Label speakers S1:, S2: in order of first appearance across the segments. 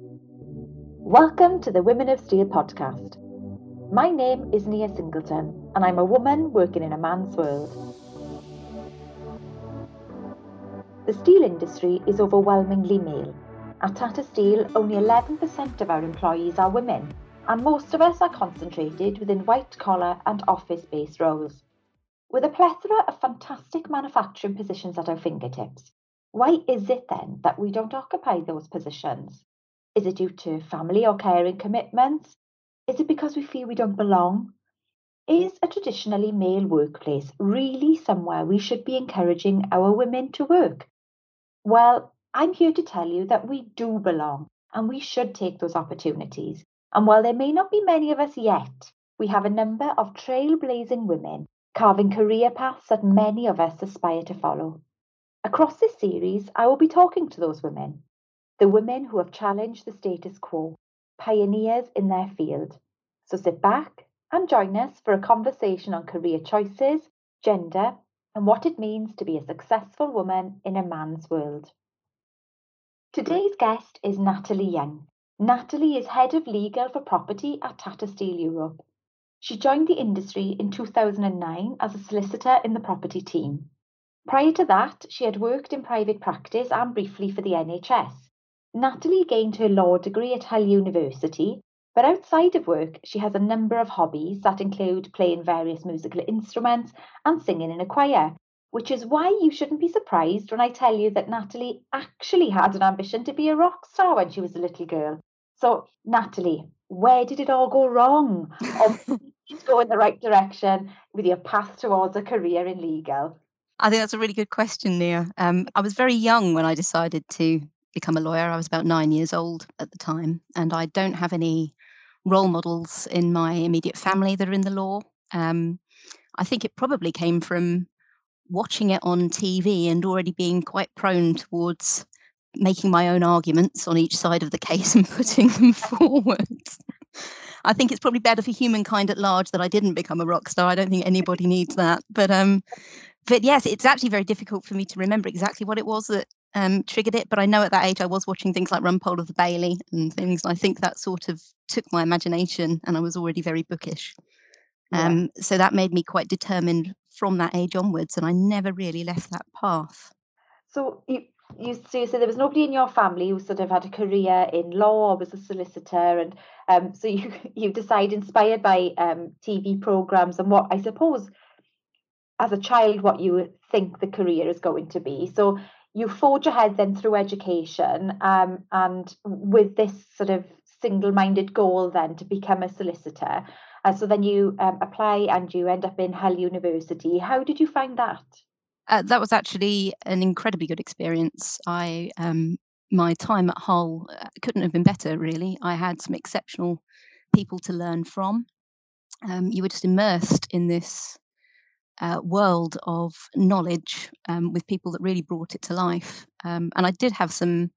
S1: Welcome to the Women of Steel podcast. My name is Nia Singleton, and I'm a woman working in a man's world. The steel industry is overwhelmingly male. At Tata Steel, only 11% of our employees are women, and most of us are concentrated within white collar and office based roles. With a plethora of fantastic manufacturing positions at our fingertips, why is it then that we don't occupy those positions? Is it due to family or caring commitments? Is it because we feel we don't belong? Is a traditionally male workplace really somewhere we should be encouraging our women to work? Well, I'm here to tell you that we do belong and we should take those opportunities. And while there may not be many of us yet, we have a number of trailblazing women carving career paths that many of us aspire to follow. Across this series, I will be talking to those women, the women who have challenged the status quo, pioneers in their field. So sit back and join us for a conversation on career choices, gender, and what it means to be a successful woman in a man's world. Today's guest is Natalie Young. Natalie is head of legal for property at Tata Steel Europe. She joined the industry in 2009 as a solicitor in the property team. Prior to that, she had worked in private practice and briefly for the NHS. Natalie gained her law degree at Hull University, but outside of work, she has a number of hobbies that include playing various musical instruments and singing in a choir, which is why you shouldn't be surprised when I tell you that Natalie actually had an ambition to be a rock star when she was a little girl. So, Natalie, where did it all go wrong? Or go in the right direction with your path towards a career in legal?
S2: I think that's a really good question, Nia. Um, I was very young when I decided to become a lawyer. I was about nine years old at the time, and I don't have any role models in my immediate family that are in the law. Um, I think it probably came from watching it on TV and already being quite prone towards making my own arguments on each side of the case and putting them forward. I think it's probably better for humankind at large that I didn't become a rock star. I don't think anybody needs that. But um, but yes, it's actually very difficult for me to remember exactly what it was that um, triggered it. But I know at that age I was watching things like Rumpole of the Bailey and things. And I think that sort of took my imagination, and I was already very bookish. Um, yeah. So that made me quite determined from that age onwards, and I never really left that path.
S1: So you, you so you said there was nobody in your family who sort of had a career in law or was a solicitor, and um, so you you decide inspired by um, TV programs and what I suppose as a child what you think the career is going to be. So you forge ahead then through education, um, and with this sort of single-minded goal then to become a solicitor. Uh, so then you um, apply and you end up in Hull University. How did you find that?
S2: Uh, that was actually an incredibly good experience. I um, my time at Hull uh, couldn't have been better. Really, I had some exceptional people to learn from. Um, you were just immersed in this uh, world of knowledge um, with people that really brought it to life. Um, and I did have some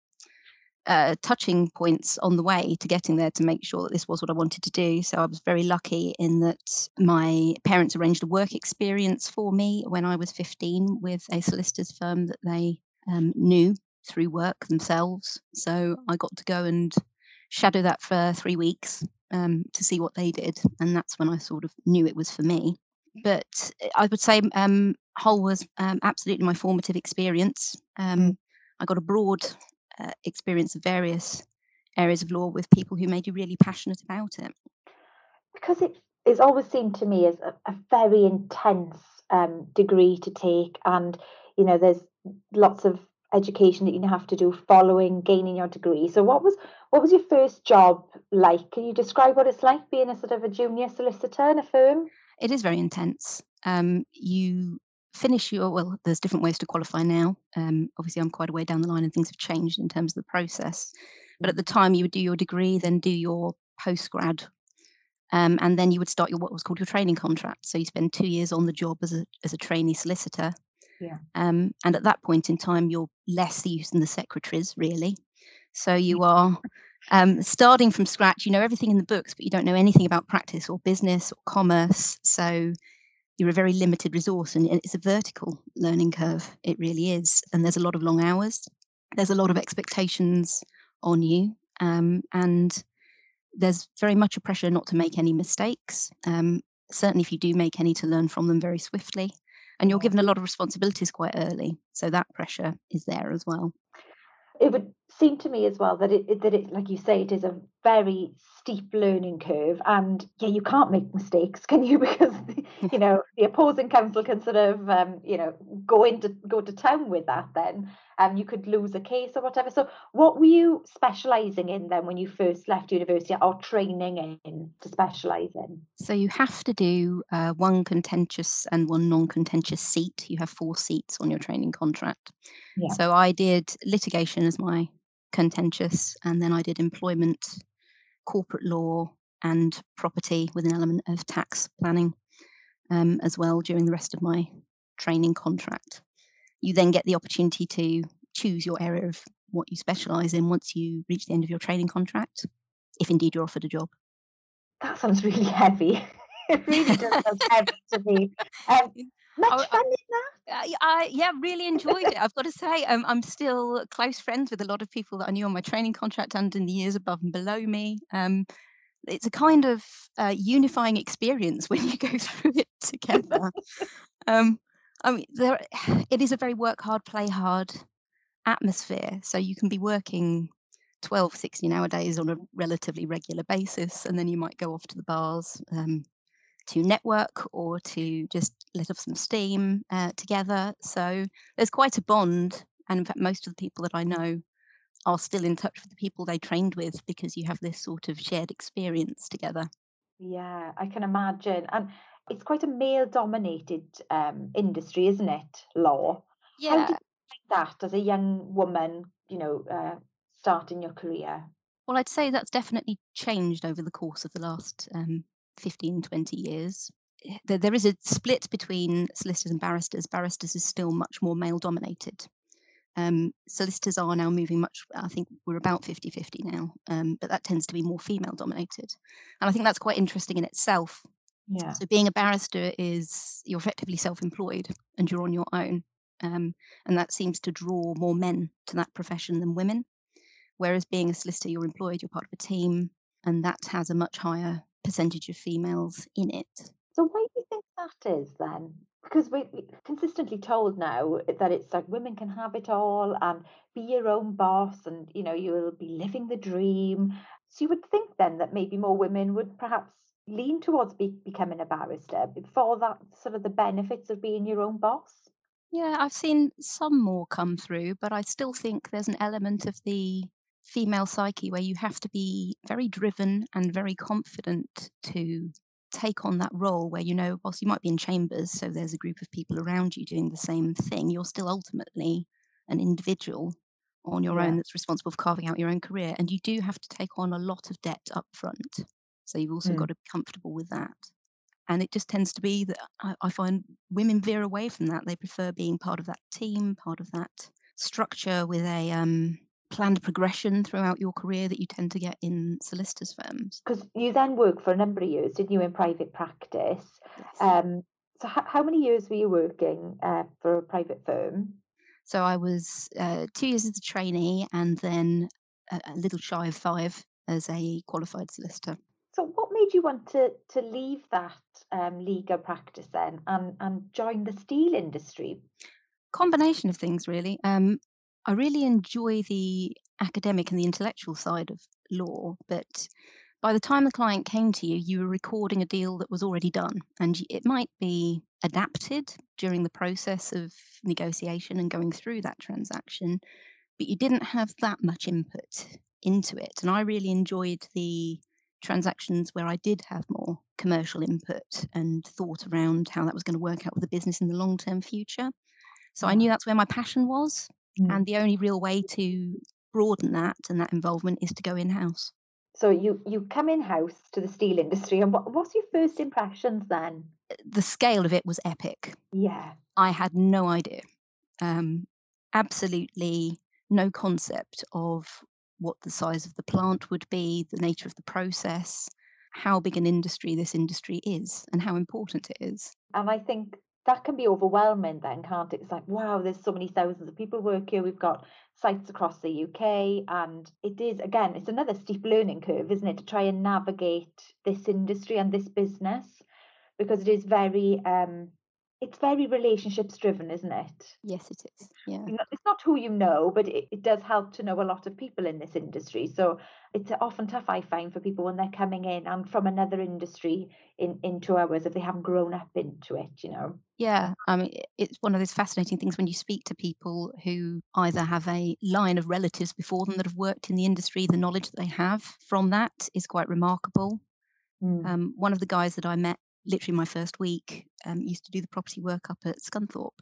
S2: uh, touching points on the way to getting there to make sure that this was what I wanted to do. So I was very lucky in that my parents arranged a work experience for me when I was 15 with a solicitor's firm that they um, knew through work themselves. So I got to go and shadow that for three weeks um, to see what they did. And that's when I sort of knew it was for me. But I would say um, Hull was um, absolutely my formative experience. Um, mm. I got a broad uh, experience of various areas of law with people who made you really passionate about it?
S1: Because it it's always seemed to me as a, a very intense um, degree to take, and you know, there's lots of education that you have to do following gaining your degree. So, what was what was your first job like? Can you describe what it's like being a sort of a junior solicitor in a firm?
S2: It is very intense. Um, you finish your well there's different ways to qualify now. Um, obviously i'm quite a way down the line and things have changed in terms of the process. But at the time you would do your degree then do your postgrad. Um, and then you would start your what was called your training contract. So you spend two years on the job as a as a trainee solicitor.
S1: Yeah.
S2: Um, and at that point in time you're less used than the secretaries really. So you are um, starting from scratch you know everything in the books but you don't know anything about practice or business or commerce so you're a very limited resource and it's a vertical learning curve it really is and there's a lot of long hours there's a lot of expectations on you Um, and there's very much a pressure not to make any mistakes. Um, certainly, if you do make any, to learn from them very swiftly. And you're given a lot of responsibilities quite early. So that pressure is there as well
S1: it would seem to me as well that it that it like you say it is a very steep learning curve and yeah you can't make mistakes can you? Because you know the opposing counsel can sort of um, you know go into go to town with that then and um, you could lose a case or whatever. So what were you specializing in then when you first left university or training in to specialize in?
S2: So you have to do uh, one contentious and one non-contentious seat. You have four seats on your training contract. Yeah. so i did litigation as my contentious and then i did employment corporate law and property with an element of tax planning um, as well during the rest of my training contract. You then get the opportunity to choose your area of what you specialise in once you reach the end of your training contract, if indeed you're offered a job.
S1: That sounds really heavy. it really does sound heavy to me. Um, much fun in
S2: that? I, I, yeah, really enjoyed it. I've got to say, um, I'm still close friends with a lot of people that I knew on my training contract and in the years above and below me. Um, it's a kind of uh, unifying experience when you go through it together. um, I mean, there, it is a very work hard, play hard atmosphere. So you can be working 12, 16 hour days on a relatively regular basis, and then you might go off to the bars um, to network or to just let off some steam uh, together. So there's quite a bond. And in fact, most of the people that I know are still in touch with the people they trained with because you have this sort of shared experience together.
S1: Yeah, I can imagine. And it's quite a male dominated um, industry, isn't it? Law.
S2: Yeah. How
S1: did you that as a young woman, you know, uh, starting your career?
S2: Well, I'd say that's definitely changed over the course of the last um, 15, 20 years. There is a split between solicitors and barristers. Barristers is still much more male dominated. Um, solicitors are now moving much, I think we're about 50 50 now, um, but that tends to be more female dominated. And I think that's quite interesting in itself.
S1: Yeah.
S2: So being a barrister is you're effectively self employed and you're on your own. Um, and that seems to draw more men to that profession than women. Whereas being a solicitor, you're employed, you're part of a team, and that has a much higher percentage of females in it.
S1: So why do you think that is then? Because we're consistently told now that it's like women can have it all and be your own boss and you know you'll be living the dream. So you would think then that maybe more women would perhaps lean towards be- becoming a barrister for that sort of the benefits of being your own boss.
S2: Yeah, I've seen some more come through, but I still think there's an element of the female psyche where you have to be very driven and very confident to take on that role where you know whilst you might be in chambers so there's a group of people around you doing the same thing you're still ultimately an individual on your yeah. own that's responsible for carving out your own career and you do have to take on a lot of debt up front so you've also mm. got to be comfortable with that and it just tends to be that I, I find women veer away from that they prefer being part of that team part of that structure with a um, planned progression throughout your career that you tend to get in solicitors firms?
S1: Because you then worked for a number of years, didn't you, in private practice? Yes. Um, so, h- how many years were you working uh, for a private firm?
S2: So, I was uh, two years as a trainee and then a, a little shy of five as a qualified solicitor.
S1: So, what made you want to to leave that um, legal practice then and and join the steel industry?
S2: Combination of things, really. Um, I really enjoy the academic and the intellectual side of law, but by the time the client came to you, you were recording a deal that was already done, and it might be adapted during the process of negotiation and going through that transaction, but you didn't have that much input into it. And I really enjoyed the transactions where I did have more commercial input and thought around how that was going to work out with the business in the long term future. So I mm. knew that's where my passion was. Mm. And the only real way to broaden that and that involvement is to go in house.
S1: So you you come in house to the steel industry, and what what's your first impressions then?
S2: Uh, the scale of it was epic.
S1: Yeah,
S2: I had no idea, um, absolutely no concept of what the size of the plant would be, the nature of the process, how big an industry this industry is, and how important it is.
S1: And I think that can be overwhelming then, can't it? It's like, wow, there's so many thousands of people work here. We've got sites across the UK. And it is, again, it's another steep learning curve, isn't it, to try and navigate this industry and this business because it is very um, it's very relationships driven, isn't it?
S2: Yes, it is. Yeah.
S1: It's not who you know, but it, it does help to know a lot of people in this industry. So it's often tough, I find, for people when they're coming in and from another industry in into ours if they haven't grown up into it, you know.
S2: Yeah, I mean, it's one of those fascinating things when you speak to people who either have a line of relatives before them that have worked in the industry, the knowledge that they have from that is quite remarkable. Mm. Um, one of the guys that I met literally my first week, um, used to do the property work up at Scunthorpe.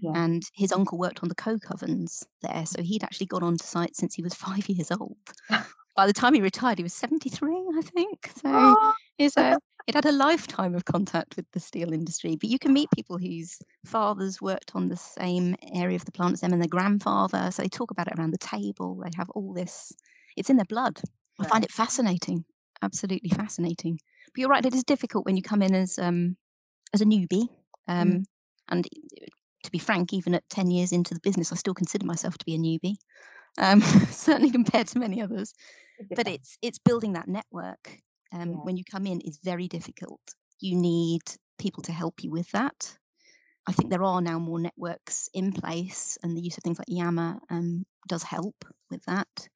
S2: Yeah. And his uncle worked on the coke ovens there. So he'd actually gone on to site since he was five years old. By the time he retired, he was 73, I think. So oh. he's a, it had a lifetime of contact with the steel industry. But you can meet people whose fathers worked on the same area of the plant as them and their grandfather. So they talk about it around the table. They have all this, it's in their blood. I find it fascinating, absolutely fascinating. But you're right; it is difficult when you come in as um, as a newbie. Um, mm. And to be frank, even at ten years into the business, I still consider myself to be a newbie. Um, certainly compared to many others. But it's it's building that network um, yeah. when you come in is very difficult. You need people to help you with that. I think there are now more networks in place, and the use of things like Yammer um, does help with that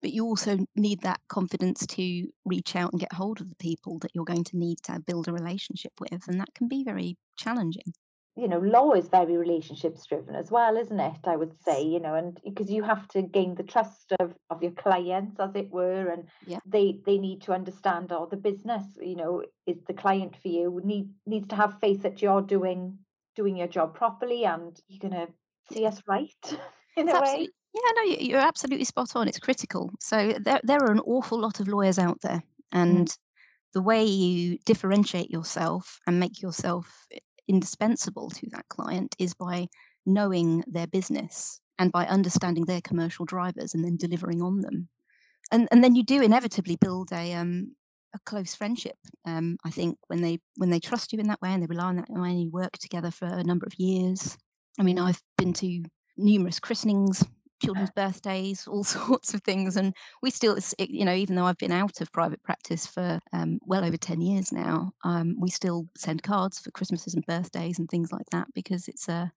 S2: but you also need that confidence to reach out and get hold of the people that you're going to need to build a relationship with and that can be very challenging.
S1: You know law is very relationships driven as well isn't it? I would say you know and because you have to gain the trust of of your clients as it were and yeah. they they need to understand or oh, the business you know is the client for you need needs to have faith that you're doing doing your job properly and you're going to see us right in it's a way
S2: yeah, no, you're absolutely spot on. It's critical. So there, there are an awful lot of lawyers out there, mm. and mm. the way you differentiate yourself and make yourself indispensable to that client is by knowing their business and by understanding their commercial drivers and then delivering on them. And and then you do inevitably build a um a close friendship. Um, I think when they when they trust you in that way and they rely on that way and you work together for a number of years. I mean, I've been to numerous christenings children's birthdays, all sorts of things. And we still, you know, even though I've been out of private practice for um, well over 10 years now, um, we still send cards for Christmases and birthdays and things like that because it's a,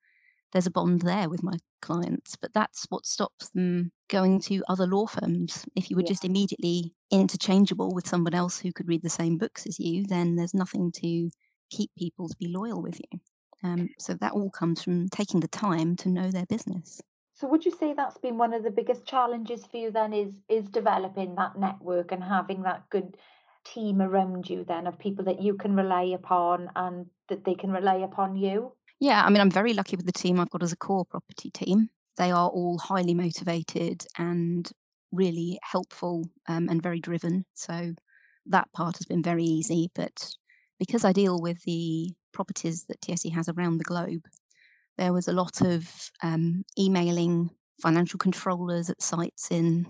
S2: there's a bond there with my clients. But that's what stops them going to other law firms. If you were yeah. just immediately interchangeable with someone else who could read the same books as you, then there's nothing to keep people to be loyal with you. Um, so that all comes from taking the time to know their business.
S1: So would you say that's been one of the biggest challenges for you then is is developing that network and having that good team around you then of people that you can rely upon and that they can rely upon you?
S2: Yeah, I mean I'm very lucky with the team I've got as a core property team. They are all highly motivated and really helpful um, and very driven. So that part has been very easy. But because I deal with the properties that TSE has around the globe, there was a lot of um, emailing financial controllers at sites in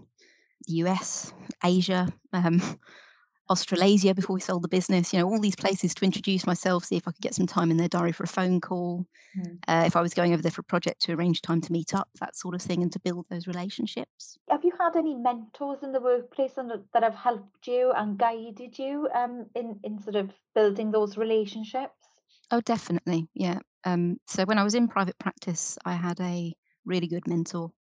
S2: the US, Asia, um, Australasia before we sold the business, you know, all these places to introduce myself, see if I could get some time in their diary for a phone call. Mm. Uh, if I was going over there for a project to arrange time to meet up, that sort of thing, and to build those relationships.
S1: Have you had any mentors in the workplace that have helped you and guided you um, in, in sort of building those relationships?
S2: Oh, definitely. Yeah. Um, so when I was in private practice, I had a really good mentor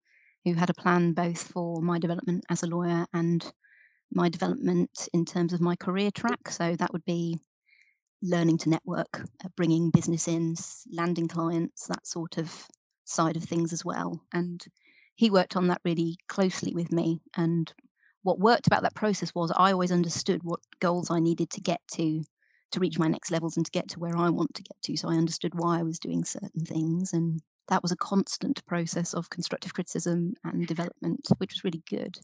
S2: who had a plan both for my development as a lawyer and my development in terms of my career track. So that would be learning to network, uh, bringing business in, landing clients, that sort of side of things as well. And he worked on that really closely with me. And what worked about that process was I always understood what goals I needed to get to to reach my next levels and to get to where I want to get to. So I understood why I was doing certain things. And that was a constant process of constructive criticism and development, which was really good.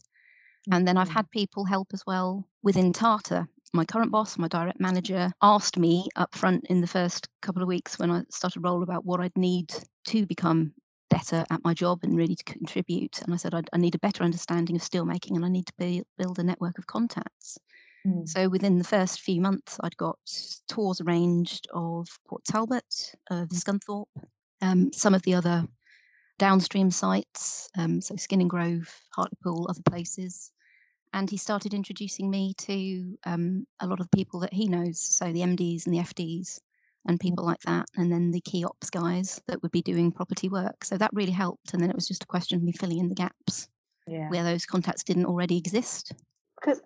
S2: And then I've mm-hmm. had people help as well within Tata. My current boss, my direct manager, asked me up front in the first couple of weeks when I started role about what I'd need to become better at my job and really to contribute. And I said, I, I need a better understanding of steelmaking and I need to be, build a network of contacts. Mm. So within the first few months, I'd got tours arranged of Port Talbot, of Scunthorpe, um, some of the other downstream sites, um, so Skinningrove, Hartlepool, other places. And he started introducing me to um, a lot of people that he knows, so the MDs and the FDs and mm. people like that, and then the key ops guys that would be doing property work. So that really helped. And then it was just a question of me filling in the gaps yeah. where those contacts didn't already exist.
S1: Because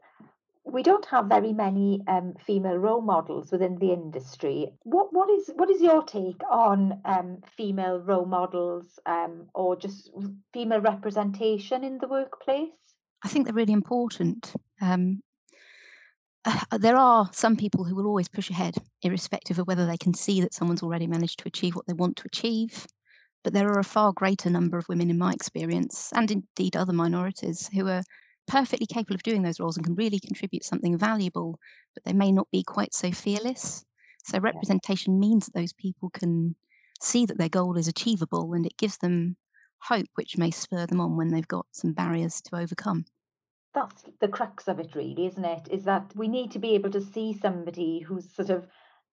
S1: we don't have very many um, female role models within the industry. What what is what is your take on um, female role models um, or just female representation in the workplace?
S2: I think they're really important. Um, uh, there are some people who will always push ahead, irrespective of whether they can see that someone's already managed to achieve what they want to achieve. But there are a far greater number of women, in my experience, and indeed other minorities, who are perfectly capable of doing those roles and can really contribute something valuable, but they may not be quite so fearless. So representation means that those people can see that their goal is achievable and it gives them hope, which may spur them on when they've got some barriers to overcome.
S1: That's the crux of it, really, isn't it? Is that we need to be able to see somebody who's sort of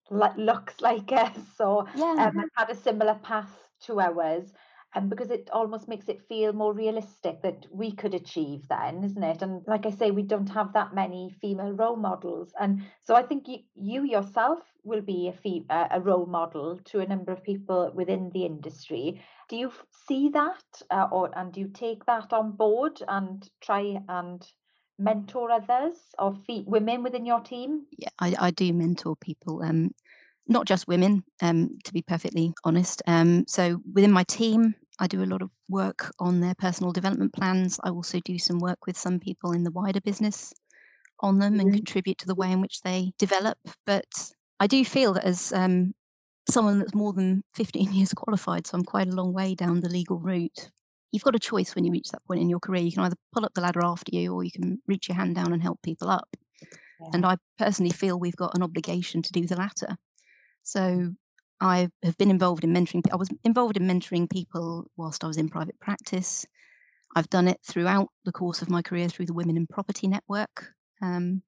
S1: like looks like us or yeah. um, had a similar path to ours and because it almost makes it feel more realistic that we could achieve then isn't it? And like i say we don't have that many female role models. And so i think you, you yourself will be a, fee, a role model to a number of people within the industry. Do you see that uh, or and do you take that on board and try and mentor others or feed women within your team?
S2: Yeah i, I do mentor people um not just women, um, to be perfectly honest. Um, so within my team, I do a lot of work on their personal development plans. I also do some work with some people in the wider business on them mm-hmm. and contribute to the way in which they develop. But I do feel that as um, someone that's more than 15 years qualified, so I'm quite a long way down the legal route. You've got a choice when you reach that point in your career. You can either pull up the ladder after you or you can reach your hand down and help people up. Yeah. And I personally feel we've got an obligation to do the latter. So I have been involved in mentoring. I was involved in mentoring people whilst I was in private practice. I've done it throughout the course of my career through the Women in Property Network. Um,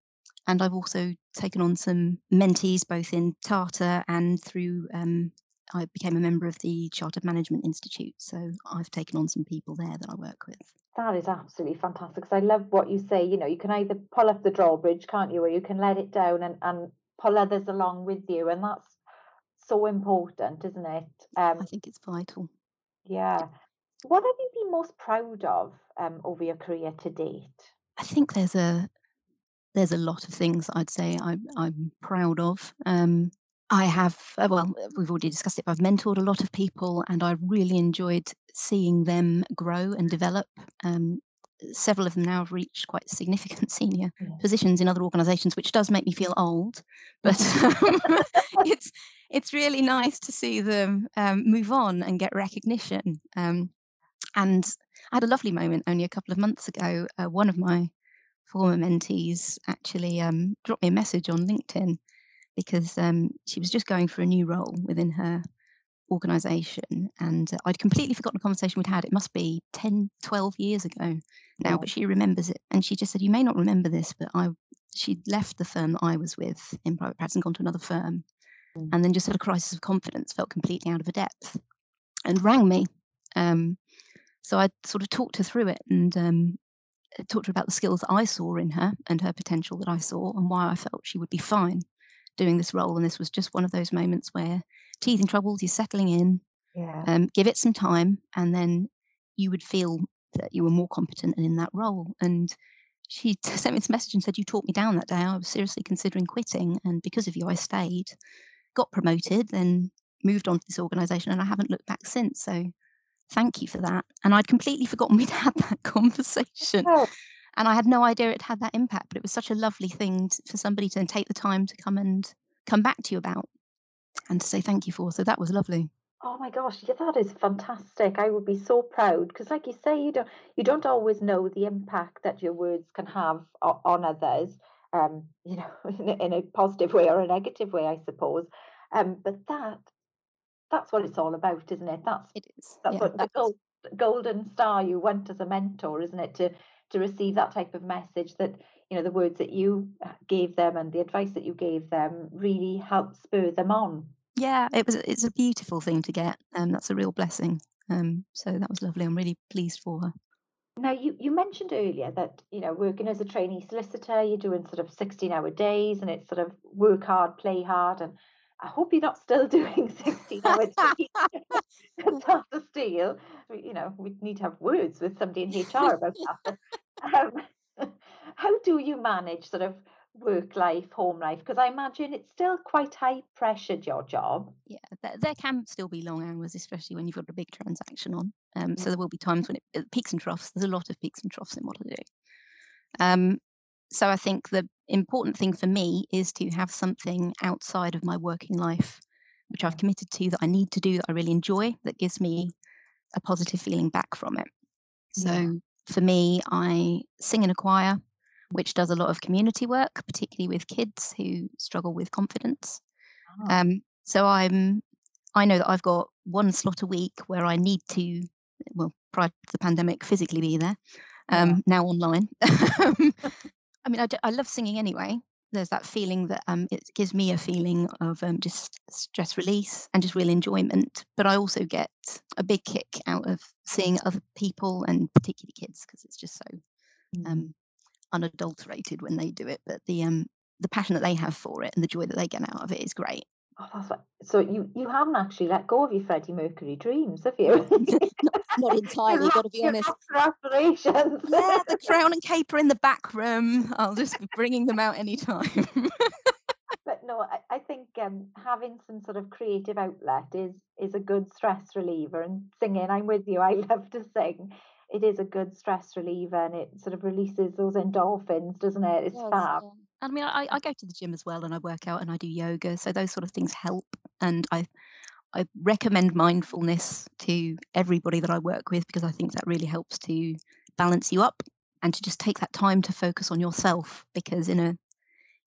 S2: and I've also taken on some mentees both in Tata and through, um, I became a member of the Chartered Management Institute. So I've taken on some people there that I work with.
S1: That is absolutely fantastic. Because I love what you say. You know, you can either pull up the drawbridge, can't you, or you can let it down and, and pull others along with you. And that's so important, isn't it?
S2: Um, I think it's vital.
S1: Yeah. What have you been most proud of um, over your career to date?
S2: I think there's a there's a lot of things I'd say I'm I'm proud of. Um, I have uh, well, we've already discussed it. I've mentored a lot of people, and I really enjoyed seeing them grow and develop. Um, several of them now have reached quite significant senior yeah. positions in other organisations, which does make me feel old. But it's it's really nice to see them um, move on and get recognition. Um, and I had a lovely moment only a couple of months ago. Uh, one of my former mentees actually um, dropped me a message on LinkedIn because um, she was just going for a new role within her organization and uh, I'd completely forgotten the conversation we'd had. It must be 10, 12 years ago now, but she remembers it. And she just said, You may not remember this, but I she'd left the firm that I was with in private practice and gone to another firm. And then just had a crisis of confidence, felt completely out of a depth and rang me. Um, so I sort of talked her through it and um, talked to her about the skills that I saw in her and her potential that I saw and why I felt she would be fine doing this role. And this was just one of those moments where teething troubles, you're settling in, yeah. um, give it some time, and then you would feel that you were more competent and in that role. And she sent me this message and said, You talked me down that day. I was seriously considering quitting. And because of you, I stayed, got promoted, then moved on to this organization, and I haven't looked back since. So thank you for that. And I'd completely forgotten we'd had that conversation. Oh. And I had no idea it had that impact, but it was such a lovely thing to, for somebody to take the time to come and come back to you about and to say thank you for. So that was lovely.
S1: Oh my gosh, yeah, that is fantastic. I would be so proud because, like you say, you don't you don't always know the impact that your words can have on others. Um, you know, in a, in a positive way or a negative way, I suppose. Um, but that that's what it's all about, isn't it? That's
S2: it is.
S1: That's yeah, what the gold, golden star you want as a mentor, isn't it? To to receive that type of message that you know the words that you uh, gave them and the advice that you gave them really helped spur them on.
S2: Yeah, it was. It's a beautiful thing to get, and um, that's a real blessing. Um, so that was lovely. I'm really pleased for her.
S1: Now, you, you mentioned earlier that, you know, working as a trainee solicitor, you're doing sort of 16 hour days and it's sort of work hard, play hard. And I hope you're not still doing 16 hour days at the Steel. You know, we need to have words with somebody in HR about that. Um, how do you manage sort of work life, home life? Because I imagine it's still quite high pressured, your job.
S2: Yeah, there, there, can still be long hours, especially when you've got a big transaction on. Um. So there will be times when it, uh, peaks and troughs. There's a lot of peaks and troughs in what I do. Um, so I think the important thing for me is to have something outside of my working life, which I've committed to that I need to do that I really enjoy, that gives me a positive feeling back from it. So yeah. for me, I sing in a choir which does a lot of community work, particularly with kids who struggle with confidence. Oh. Um, so I'm, I know that I've got one slot a week where I need to, well, prior to the pandemic, physically be there. Um, yeah. Now online. I mean, I, I love singing anyway. There's that feeling that um, it gives me a feeling of um, just stress release and just real enjoyment. But I also get a big kick out of seeing other people and particularly kids because it's just so mm. um, unadulterated when they do it, but the um the passion that they have for it and the joy that they get out of it is great.
S1: Oh, so you you haven't actually let go of your Freddie Mercury dreams, have you?
S2: not, not, entirely, got to be honest.
S1: Aspirations.
S2: yeah, the crown and caper in the back room. I'll just be bringing them out anytime.
S1: but no, I, I think um, having some sort of creative outlet is is a good stress reliever. And singing, I'm with you. I love to sing it is a good stress reliever and it sort of releases those endorphins, doesn't it? It's yes, fab.
S2: I mean, I, I go to the gym as well and I work out and I do yoga. So those sort of things help. And I I recommend mindfulness to everybody that I work with because I think that really helps to balance you up and to just take that time to focus on yourself because in a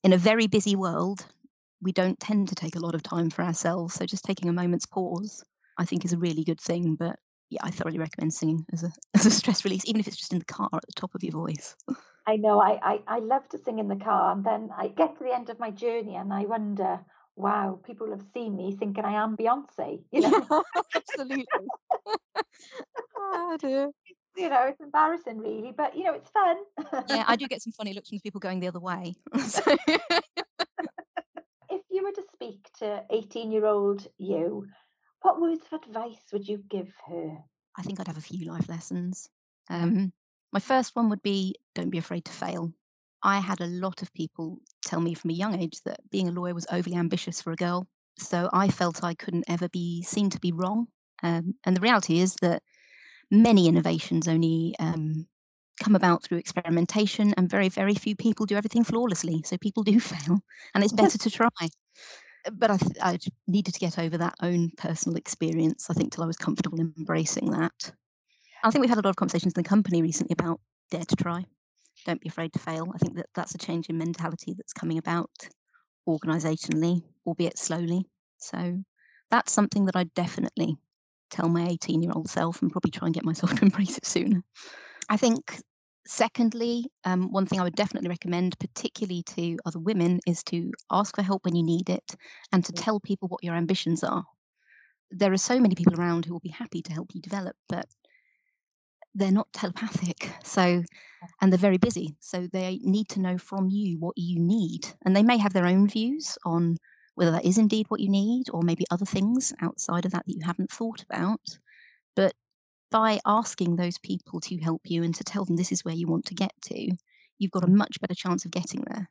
S2: in a very busy world we don't tend to take a lot of time for ourselves so just taking a moment's pause I think is a really good thing but yeah, I thoroughly recommend singing as a as a stress release, even if it's just in the car at the top of your voice.
S1: I know. I, I I love to sing in the car, and then I get to the end of my journey, and I wonder, wow, people have seen me thinking I am Beyonce. You know,
S2: absolutely. oh, dear.
S1: You know, it's embarrassing, really, but you know, it's fun.
S2: yeah, I do get some funny looks from people going the other way.
S1: if you were to speak to eighteen-year-old you what words of advice would you give her?
S2: I think I'd have a few life lessons. Um, my first one would be don't be afraid to fail. I had a lot of people tell me from a young age that being a lawyer was overly ambitious for a girl. So I felt I couldn't ever be seen to be wrong. Um, and the reality is that many innovations only um, come about through experimentation, and very, very few people do everything flawlessly. So people do fail, and it's better to try but I, I needed to get over that own personal experience, I think, till I was comfortable embracing that. I think we've had a lot of conversations in the company recently about dare to try, don't be afraid to fail. I think that that's a change in mentality that's coming about organisationally, albeit slowly. So that's something that I definitely tell my 18 year old self and probably try and get myself to embrace it sooner. I think Secondly, um, one thing I would definitely recommend, particularly to other women, is to ask for help when you need it and to tell people what your ambitions are. There are so many people around who will be happy to help you develop, but they're not telepathic. So, and they're very busy. So they need to know from you what you need. And they may have their own views on whether that is indeed what you need or maybe other things outside of that that you haven't thought about. But by asking those people to help you and to tell them this is where you want to get to, you've got a mm. much better chance of getting there.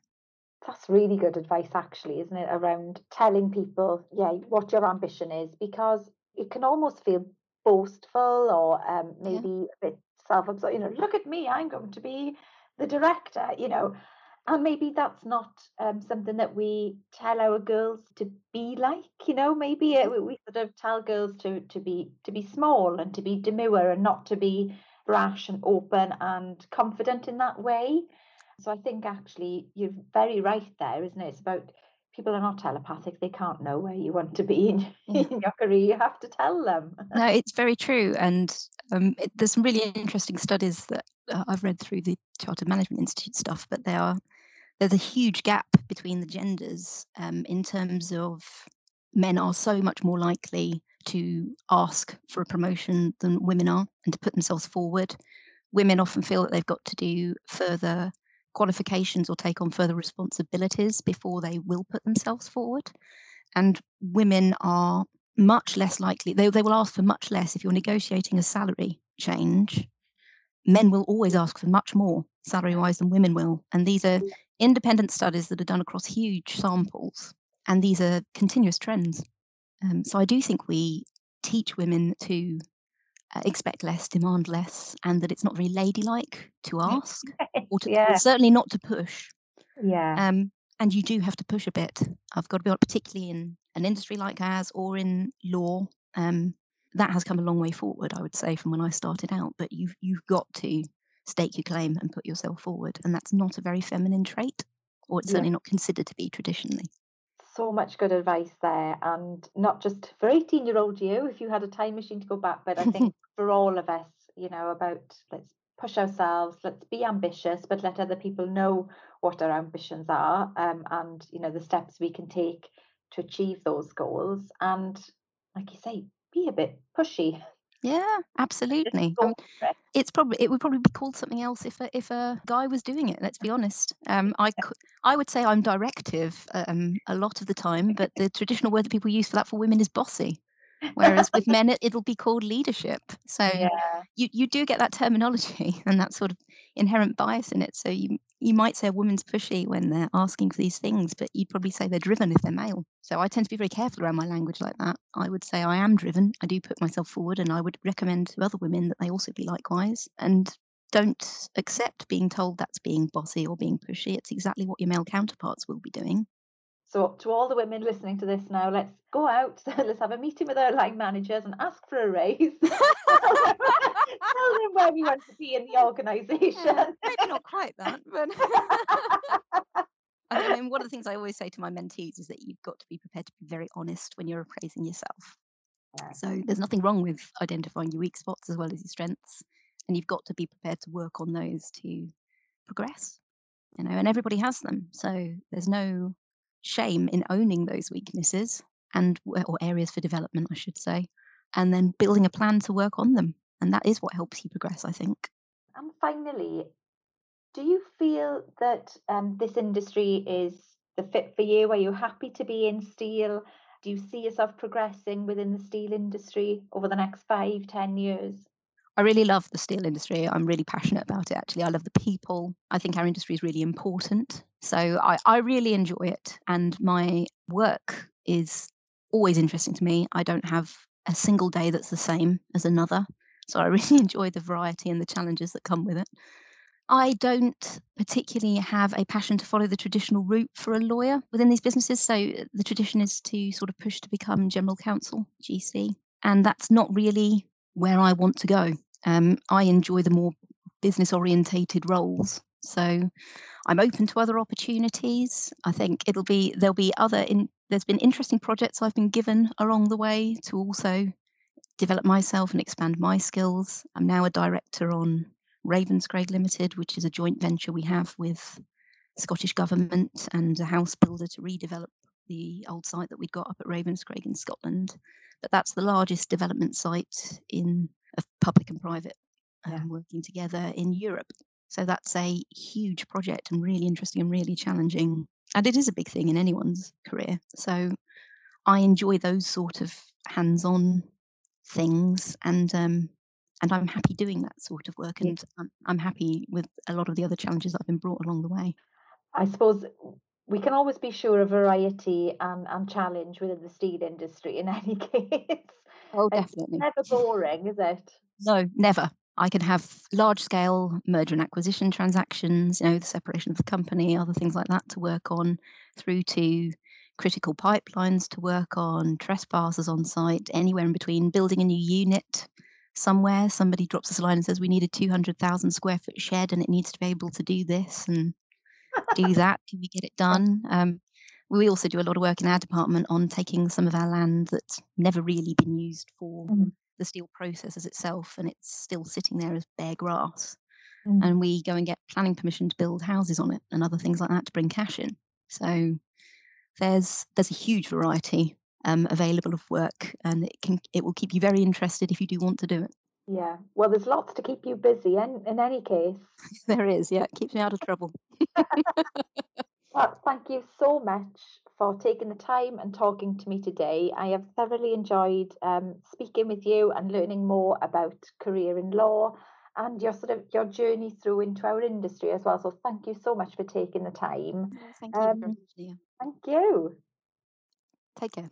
S1: That's really good advice, actually, isn't it? Around telling people, yeah, what your ambition is, because it can almost feel boastful or um, maybe yeah. a bit self absorbed. You know, look at me, I'm going to be the director, you know and maybe that's not um, something that we tell our girls to be like you know maybe it, we sort of tell girls to to be to be small and to be demure and not to be brash and open and confident in that way. So i think actually you're very right there isn't it? It's about people are not telepathic they can't know where you want to be in, in your career you have to tell them.
S2: No it's very true and um, it, there's some really interesting studies that uh, I've read through the Chartered Management Institute stuff, but there are there's a huge gap between the genders um, in terms of men are so much more likely to ask for a promotion than women are and to put themselves forward. Women often feel that they've got to do further qualifications or take on further responsibilities before they will put themselves forward. And women are much less likely, they, they will ask for much less if you're negotiating a salary change. Men will always ask for much more salary wise than women will. And these are independent studies that are done across huge samples. And these are continuous trends. Um, so I do think we teach women to uh, expect less, demand less, and that it's not very ladylike to ask, or, to,
S1: yeah.
S2: certainly not to push.
S1: Yeah.
S2: Um, and you do have to push a bit. I've got to be honest, particularly in an industry like ours or in law. Um, that has come a long way forward, I would say, from when I started out. But you've you've got to stake your claim and put yourself forward, and that's not a very feminine trait, or it's
S1: Yeah.
S2: certainly not considered to be traditionally.
S1: so much good advice there and not just for 18 year old you if you had a time machine to go back but i think for all of us you know about let's push ourselves let's be ambitious but let other people know what our ambitions are um, and you know the steps we can take to achieve those goals and like you say be a bit pushy
S2: Yeah, absolutely. Um,
S1: it.
S2: it's probably it would probably be called something else if a if a guy was doing it. Let's be honest. Um, I cou- I would say I'm directive um, a lot of the time, but the traditional word that people use for that for women is bossy. Whereas with men, it, it'll be called leadership. So
S1: yeah
S2: you you do get that terminology and that sort of inherent bias in it. So you you might say a woman's pushy when they're asking for these things, but you'd probably say they're driven if they're male. So I tend to be very careful around my language like that. I would say I am driven. I do put myself forward, and I would recommend to other women that they also be likewise and don't accept being told that's being bossy or being pushy. It's exactly what your male counterparts will be doing.
S1: So, to all the women listening to this now, let's go out, let's have a meeting with our line managers and ask for a raise. Tell them where we want to be in the organisation.
S2: Yeah, maybe not quite that, but I mean, one of the things I always say to my mentees is that you've got to be prepared to be very honest when you're appraising yourself.
S1: Yeah.
S2: So there's nothing wrong with identifying your weak spots as well as your strengths, and you've got to be prepared to work on those to progress. You know, and everybody has them, so there's no shame in owning those weaknesses and or areas for development, I should say, and then building a plan to work on them, and that is what helps you progress, I think.
S1: And finally, do you feel that um, this industry is the fit for you? Are you happy to be in steel? Do you see yourself progressing within the steel industry over the next five, ten years?
S2: I really love the steel industry. I'm really passionate about it, actually. I love the people. I think our industry is really important. So I, I really enjoy it. And my work is always interesting to me. I don't have a single day that's the same as another. So I really enjoy the variety and the challenges that come with it. I don't particularly have a passion to follow the traditional route for a lawyer within these businesses. So uh, the tradition is to sort of push to become general counsel, GC. And that's not really where I want to go. Um, I enjoy the more business orientated roles. So I'm open to other opportunities. I think it'll be there'll be other in there's been interesting projects I've been given along the way to also develop myself and expand my skills. I'm now a director on Ravenscraig Limited, which is a joint venture we have with Scottish Government and a house builder to redevelop the old site that we'd got up at Ravenscraig in Scotland. But that's the largest development site in of public and private um,
S1: Yeah.
S2: working together in Europe. So that's a huge project and really interesting and really challenging. And it is a big thing in anyone's career. So I enjoy those sort of hands-on things and um and I'm happy doing that sort of work
S1: Yeah.
S2: and I'm, I'm happy with a lot of the other challenges that I've been brought along the way.
S1: I suppose we can always be sure of variety and, and challenge within the steel industry in any case.
S2: Oh,
S1: It's
S2: definitely.
S1: never boring, is it?
S2: No, never. I can have large scale merger and acquisition transactions, you know, the separation of the company, other things like that to work on, through to critical pipelines to work on, trespassers on site, anywhere in between, building a new unit somewhere. Somebody drops us a line and says, We need a 200,000 square foot shed and it needs to be able to do this and do that. Can we get it done? Um, we also do a lot of work in our department on taking some of our land that's never really been used for
S1: Mhm.
S2: the steel process as itself and it's still sitting there as bare grass mm. and we go and get planning permission to build houses on it and other things like that to bring cash in. So there's there's a huge variety um, available of work, and it can it will keep you very interested if you do want to do it.
S1: Yeah, well, there's lots to keep you busy, in in any case.
S2: there is, yeah, it keeps me out of trouble.
S1: well, thank you so much for taking the time and talking to me today. I have thoroughly enjoyed um, speaking with you and learning more about career in law and your sort of your journey through into our industry as well. So thank you so much for taking the time.
S2: thank you um, much,
S1: Thank you.
S2: Take care.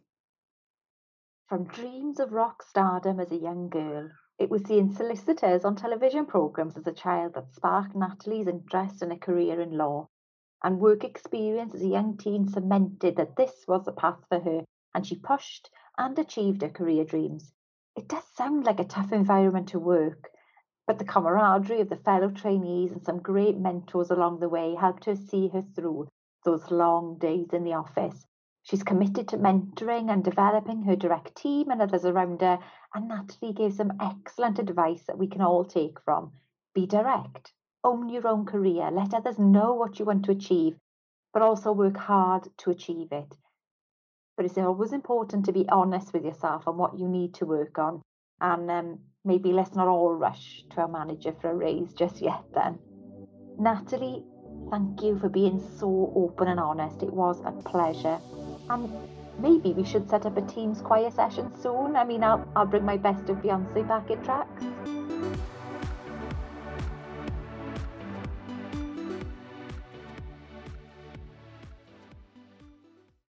S1: From dreams of rock stardom as a young girl, it was seeing solicitors on television programs as a child that sparked Natalie's interest in a career in law and work experience as a young teen cemented that this was the path for her, and she pushed and achieved her career dreams. It does sound like a tough environment to work, but the camaraderie of the fellow trainees and some great mentors along the way helped her see her through those long days in the office. She's committed to mentoring and developing her direct team and others around her, and Natalie gave some excellent advice that we can all take from. Be direct, own your own career, let others know what you want to achieve, but also work hard to achieve it. But it's always important to be honest with yourself on what you need to work on. And um, maybe let's not all rush to our manager for a raise just yet then. Natalie, thank you for being so open and honest. It was a pleasure. And maybe we should set up a Teams choir session soon. I mean, I'll, I'll bring my best of Beyonce back in tracks.